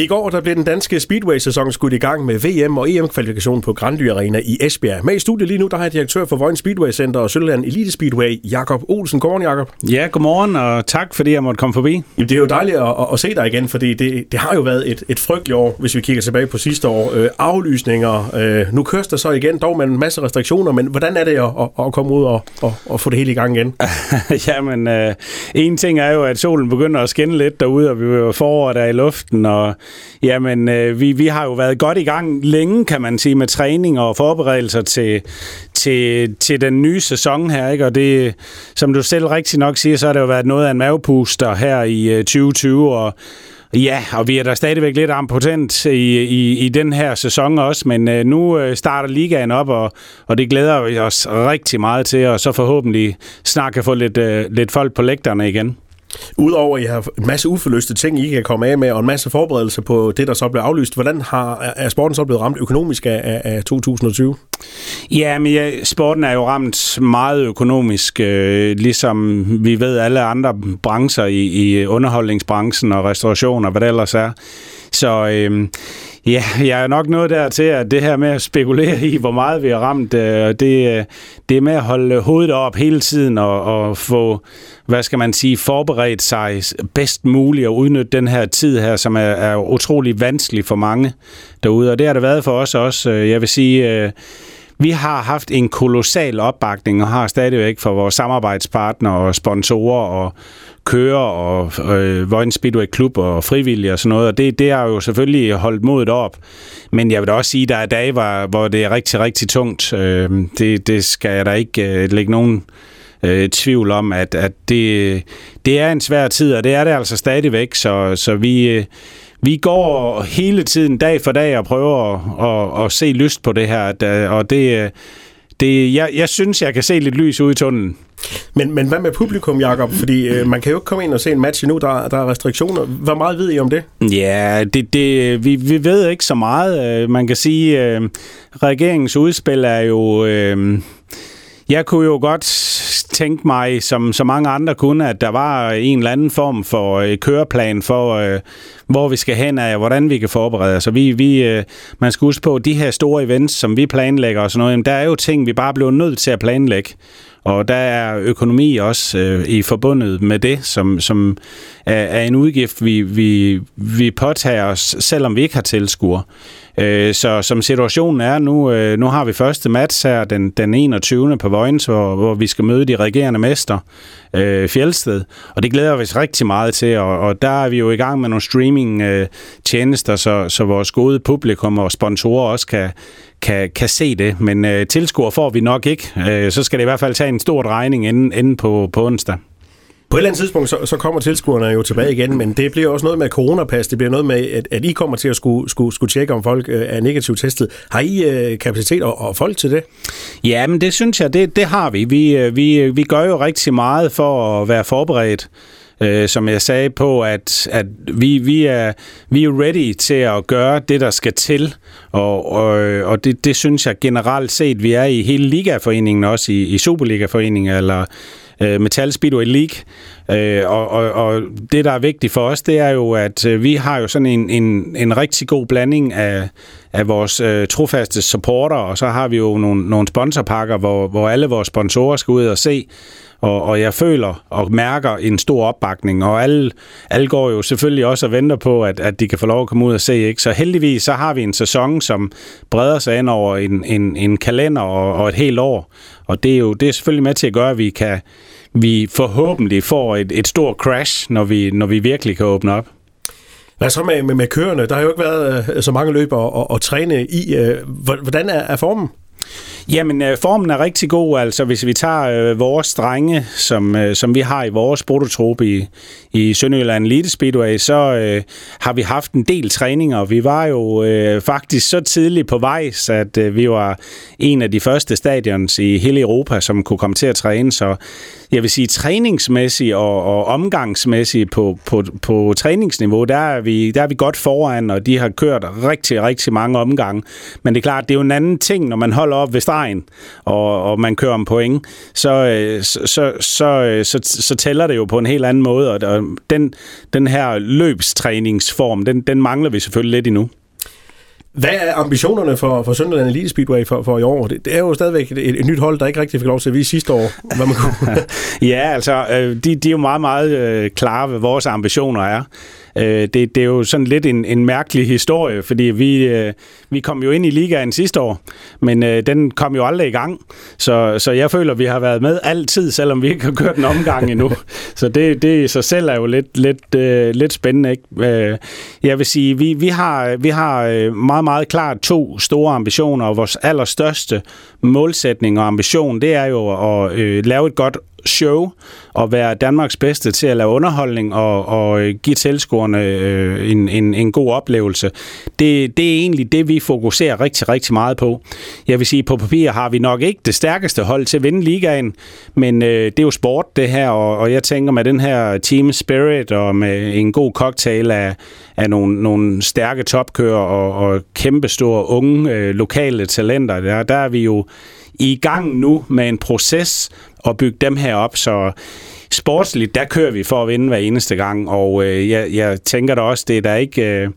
I går der blev den danske Speedway-sæson skudt i gang med VM og EM-kvalifikation på Grandly Arena i Esbjerg. Med i studiet lige nu, der har jeg direktør for Vojens Speedway Center og Sølland Elite Speedway, Jakob Olsen. Godmorgen, Jakob. Ja, godmorgen, og tak fordi jeg måtte komme forbi. Jamen, det er jo dejligt at, at, se dig igen, fordi det, det har jo været et, et frygteligt år, hvis vi kigger tilbage på sidste år. Øh, aflysninger, øh, nu køres der så igen, dog med en masse restriktioner, men hvordan er det at, at, at komme ud og, og, og få det hele i gang igen? Jamen, øh, en ting er jo, at solen begynder at skinne lidt derude, og vi er foråret der i luften, og jamen, øh, vi, vi har jo været godt i gang længe, kan man sige, med træning og forberedelser til, til, til den nye sæson her, ikke? og det, som du selv rigtig nok siger, så har det jo været noget af en mavepuster her i øh, 2020, og Ja, og vi er der stadigvæk lidt ampotent i, i, i den her sæson også, men øh, nu øh, starter ligaen op, og, og det glæder vi os rigtig meget til, og så forhåbentlig snart kan få lidt, øh, lidt folk på lægterne igen. Udover at I har en masse uforløste ting, I kan komme af med, og en masse forberedelse på det, der så blev aflyst, hvordan har, er sporten så blevet ramt økonomisk af, af 2020? Ja, men ja, sporten er jo ramt meget økonomisk, øh, ligesom vi ved alle andre brancher i, i underholdningsbranchen og restaurationer, og hvad det ellers er. Så øh, Ja, jeg er nok nået dertil, at det her med at spekulere i, hvor meget vi har ramt, øh, det, øh, det er med at holde hovedet op hele tiden og, og få, hvad skal man sige, forberedt sig bedst muligt og udnytte den her tid her, som er, er utrolig vanskelig for mange derude. Og det har det været for os også. Øh, jeg vil sige, øh, vi har haft en kolossal opbakning og har stadigvæk for vores samarbejdspartnere og sponsorer og kører og øh, Vojens Speedway Klub og frivillige og sådan noget, og det, det har jo selvfølgelig holdt modet op. Men jeg vil da også sige, at der er dage, hvor, hvor det er rigtig, rigtig tungt. Øh, det, det skal jeg da ikke øh, lægge nogen øh, tvivl om, at, at det, det er en svær tid, og det er det altså stadigvæk, så, så vi... Øh, vi går hele tiden dag for dag og prøver at, at, at se lyst på det her, øh, og det, øh, det, jeg, jeg synes, jeg kan se lidt lys ud i tunnelen. Men, men hvad med publikum, Jakob? Fordi øh, man kan jo ikke komme ind og se en match endnu, der, der er restriktioner. Hvor meget ved I om det? Ja, det, det, vi, vi ved ikke så meget. Øh, man kan sige, øh, regeringens udspil er jo... Øh, jeg kunne jo godt tænke mig, som så mange andre kunne, at der var en eller anden form for øh, køreplan for, øh, hvor vi skal hen af, hvordan vi kan forberede os. vi, vi, øh, man skal huske på, at de her store events, som vi planlægger og sådan noget, jamen, der er jo ting, vi bare bliver nødt til at planlægge. Og der er økonomi også øh, i forbundet med det, som, som er, er en udgift, vi, vi, vi påtager os, selvom vi ikke har tilskuer. Øh, så som situationen er nu, øh, nu har vi første match her den, den 21. på Vojens, hvor, hvor vi skal møde de regerende mester, øh, Fjeldsted. Og det glæder vi os rigtig meget til, og, og der er vi jo i gang med nogle streaming-tjenester, øh, så, så vores gode publikum og sponsorer også kan, kan, kan se det. Men øh, tilskuer får vi nok ikke. Øh, så skal det i hvert fald tage en stor drejning inden, inden på, på onsdag. På et eller andet tidspunkt, så, så kommer tilskuerne jo tilbage igen, men det bliver også noget med coronapas. Det bliver noget med, at, at I kommer til at skulle, skulle, skulle tjekke, om folk øh, er negativt testet. Har I øh, kapacitet og, og folk til det? Ja, men det synes jeg, det, det har vi. Vi, øh, vi. vi gør jo rigtig meget for at være forberedt øh, som jeg sagde på, at, at vi, vi, er, vi er ready til at gøre det, der skal til, og, og, og det, det synes jeg generelt set, vi er i hele Ligaforeningen, også i, i Superligaforeningen, eller øh, Metal Speedway League. Øh, og, og, og det, der er vigtigt for os, det er jo, at øh, vi har jo sådan en, en, en rigtig god blanding af, af vores øh, trofaste supporter, og så har vi jo nogle, nogle sponsorpakker, hvor, hvor alle vores sponsorer skal ud og se, og, og jeg føler og mærker en stor opbakning, og alle, alle går jo selvfølgelig også og venter på, at, at de kan få lov at komme ud og se. Ikke? Så heldigvis så har vi en sæson, som breder sig ind over en, en, en kalender og, og et helt år, og det er jo det er selvfølgelig med til at gøre, at vi kan vi forhåbentlig får et, et stort crash, når vi, når vi virkelig kan åbne op. Hvad så med, med, med køerne? Der har jo ikke været øh, så mange løb at, at, at træne i. Øh, hvordan er, er formen? Jamen, øh, formen er rigtig god. Altså, hvis vi tager øh, vores drenge, som, øh, som vi har i vores prototrope i, i Sønderjylland Elite Speedway, så øh, har vi haft en del træninger. Vi var jo øh, faktisk så tidligt på vej, at øh, vi var en af de første stadions i hele Europa, som kunne komme til at træne. Så jeg vil sige, træningsmæssigt og, og omgangsmæssigt på, på, på træningsniveau, der er, vi, der er vi godt foran, og de har kørt rigtig, rigtig mange omgange. Men det er klart, det er jo en anden ting, når man holder op ved stregen, og, og man kører om point, så, øh, så, så, så, så, så tæller det jo på en helt anden måde, og, og den, den her løbstræningsform, den, den mangler vi selvfølgelig lidt endnu. Hvad er ambitionerne for, for Sønderland Elite Speedway for, for i år? Det, det er jo stadigvæk et, et nyt hold, der ikke rigtig fik lov til at vise sidste år, hvad man kunne. ja, altså, øh, de, de er jo meget, meget øh, klare, hvad vores ambitioner er. Øh, det, det er jo sådan lidt en, en mærkelig historie, fordi vi, øh, vi kom jo ind i ligaen sidste år, men øh, den kom jo aldrig i gang. Så, så jeg føler, vi har været med altid, selvom vi ikke har kørt en omgang endnu. så det, det i sig selv er jo lidt, lidt, øh, lidt spændende. Ikke? Øh, jeg vil sige, vi, vi har, vi har øh, meget, meget klart to store ambitioner, og vores allerstørste målsætning og ambition, det er jo at øh, lave et godt show og være Danmarks bedste til at lave underholdning og, og øh, give tilskuerne øh, en, en, en god oplevelse. Det, det er egentlig det, vi fokuserer rigtig, rigtig meget på. Jeg vil sige, på papir har vi nok ikke det stærkeste hold til at vinde ligaen, men øh, det er jo sport det her, og, og jeg tænker med den her team spirit og med en god cocktail af, af nogle, nogle stærke topkører og, og kæmpestore unge øh, lokale talenter, der, der er vi jo i gang nu med en proces og bygge dem her op, så sportsligt, der kører vi for at vinde hver eneste gang, og øh, jeg, jeg tænker da også, det er der ikke... Øh,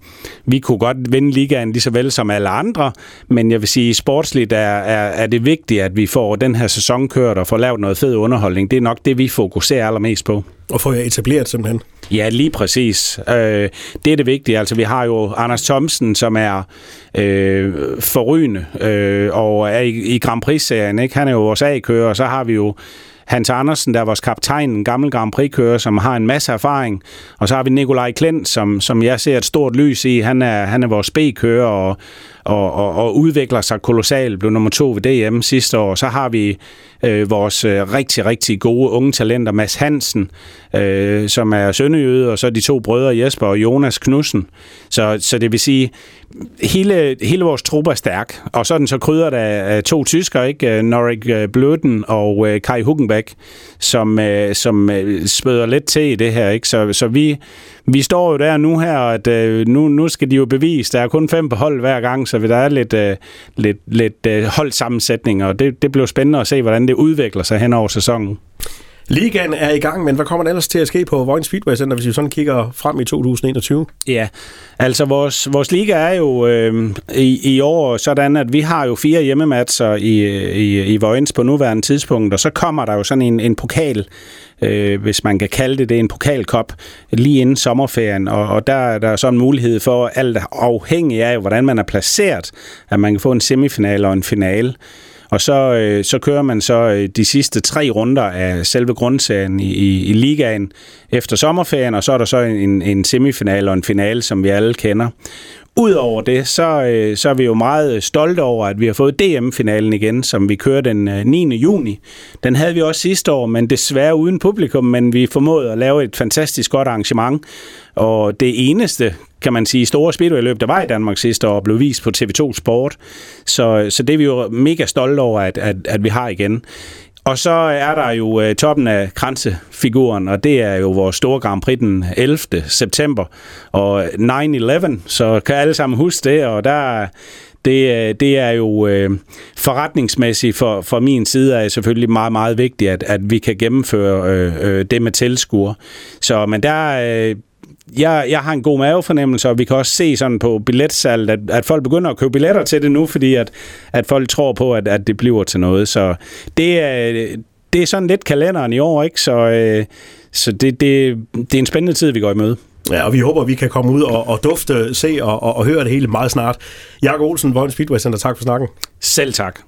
vi kunne godt vinde ligaen lige så vel som alle andre, men jeg vil sige, sportsligt er, er, er det vigtigt, at vi får den her sæson kørt og får lavet noget fed underholdning. Det er nok det, vi fokuserer allermest på. Og får jeg etableret simpelthen? Ja, lige præcis. Øh, det er det vigtige. Altså, vi har jo Anders Thomsen, som er øh, forrygende øh, og er i, i Grand Prix-serien. Ikke? Han er jo vores A-kører, og så har vi jo Hans Andersen, der er vores kaptajn, en gammel Grand Prix-kører, som har en masse erfaring. Og så har vi Nikolaj Klint, som, som jeg ser et stort lys i. Han er, han er vores B-kører og, og, og, og udvikler sig kolossalt. Blev nummer to ved DM sidste år. Så har vi øh, vores øh, rigtig, rigtig gode unge talenter, Mads Hansen, øh, som er sønderjøde, og så de to brødre Jesper og Jonas Knudsen. Så, så det vil sige, hele, hele vores truppe er stærk, og så den så krydder der øh, to tyskere, ikke? Norik øh, øh Bløden og øh, Kai Hugenbæk, som, øh, som øh, spøder lidt til i det her. Ikke? Så, så vi, vi står jo der nu her, at øh, nu, nu skal de jo bevise, der er kun fem på hold hver gang, så der er lidt, øh, lidt, lidt øh, holdsammensætning, og det, det bliver spændende at se, hvordan det udvikler sig hen over sæsonen. Ligaen er i gang, men hvad kommer der ellers til at ske på Vojens Speedway Center, hvis vi sådan kigger frem i 2021? Ja, altså vores, vores liga er jo øh, i, i år sådan, at vi har jo fire hjemmematcher i, i, i Vojens på nuværende tidspunkt, og så kommer der jo sådan en, en pokal, øh, hvis man kan kalde det det, en pokalkop, lige inden sommerferien, og, og der er der så en mulighed for, alt afhængig af, hvordan man er placeret, at man kan få en semifinale og en finale. Og så, øh, så kører man så øh, de sidste tre runder af selve grundserien i, i, i ligaen efter sommerferien, og så er der så en, en semifinal og en finale, som vi alle kender. Udover det, så, øh, så er vi jo meget øh, stolte over, at vi har fået DM-finalen igen, som vi kører den øh, 9. Juni. Den havde vi også sidste år, men desværre uden publikum, men vi formåede at lave et fantastisk godt arrangement. Og det eneste, kan man sige, store speedway-løb, der var i Danmark sidste år, blev vist på TV2 Sport. Så, så det er vi jo mega stolte over, at, at, at vi har igen. Og så er der jo øh, toppen af kransefiguren, og det er jo vores store Grand Prix den 11. september, og 9-11, så kan alle sammen huske det, og der det, øh, det er jo øh, forretningsmæssigt for, for min side er selvfølgelig meget, meget vigtigt, at, at vi kan gennemføre øh, øh, det med tilskuer. Så, men der, øh, jeg, jeg har en god mavefornemmelse, og vi kan også se sådan på billetsalget, at, at folk begynder at købe billetter til det nu, fordi at, at folk tror på, at, at det bliver til noget. Så det er, det er sådan lidt kalenderen i år, ikke? Så, øh, så det, det, det er en spændende tid, vi går i møde. Ja, og vi håber, at vi kan komme ud og, og dufte, se og, og, og høre det hele meget snart. Jakob Olsen, Vojens Speedway Center, tak for snakken. Selv tak.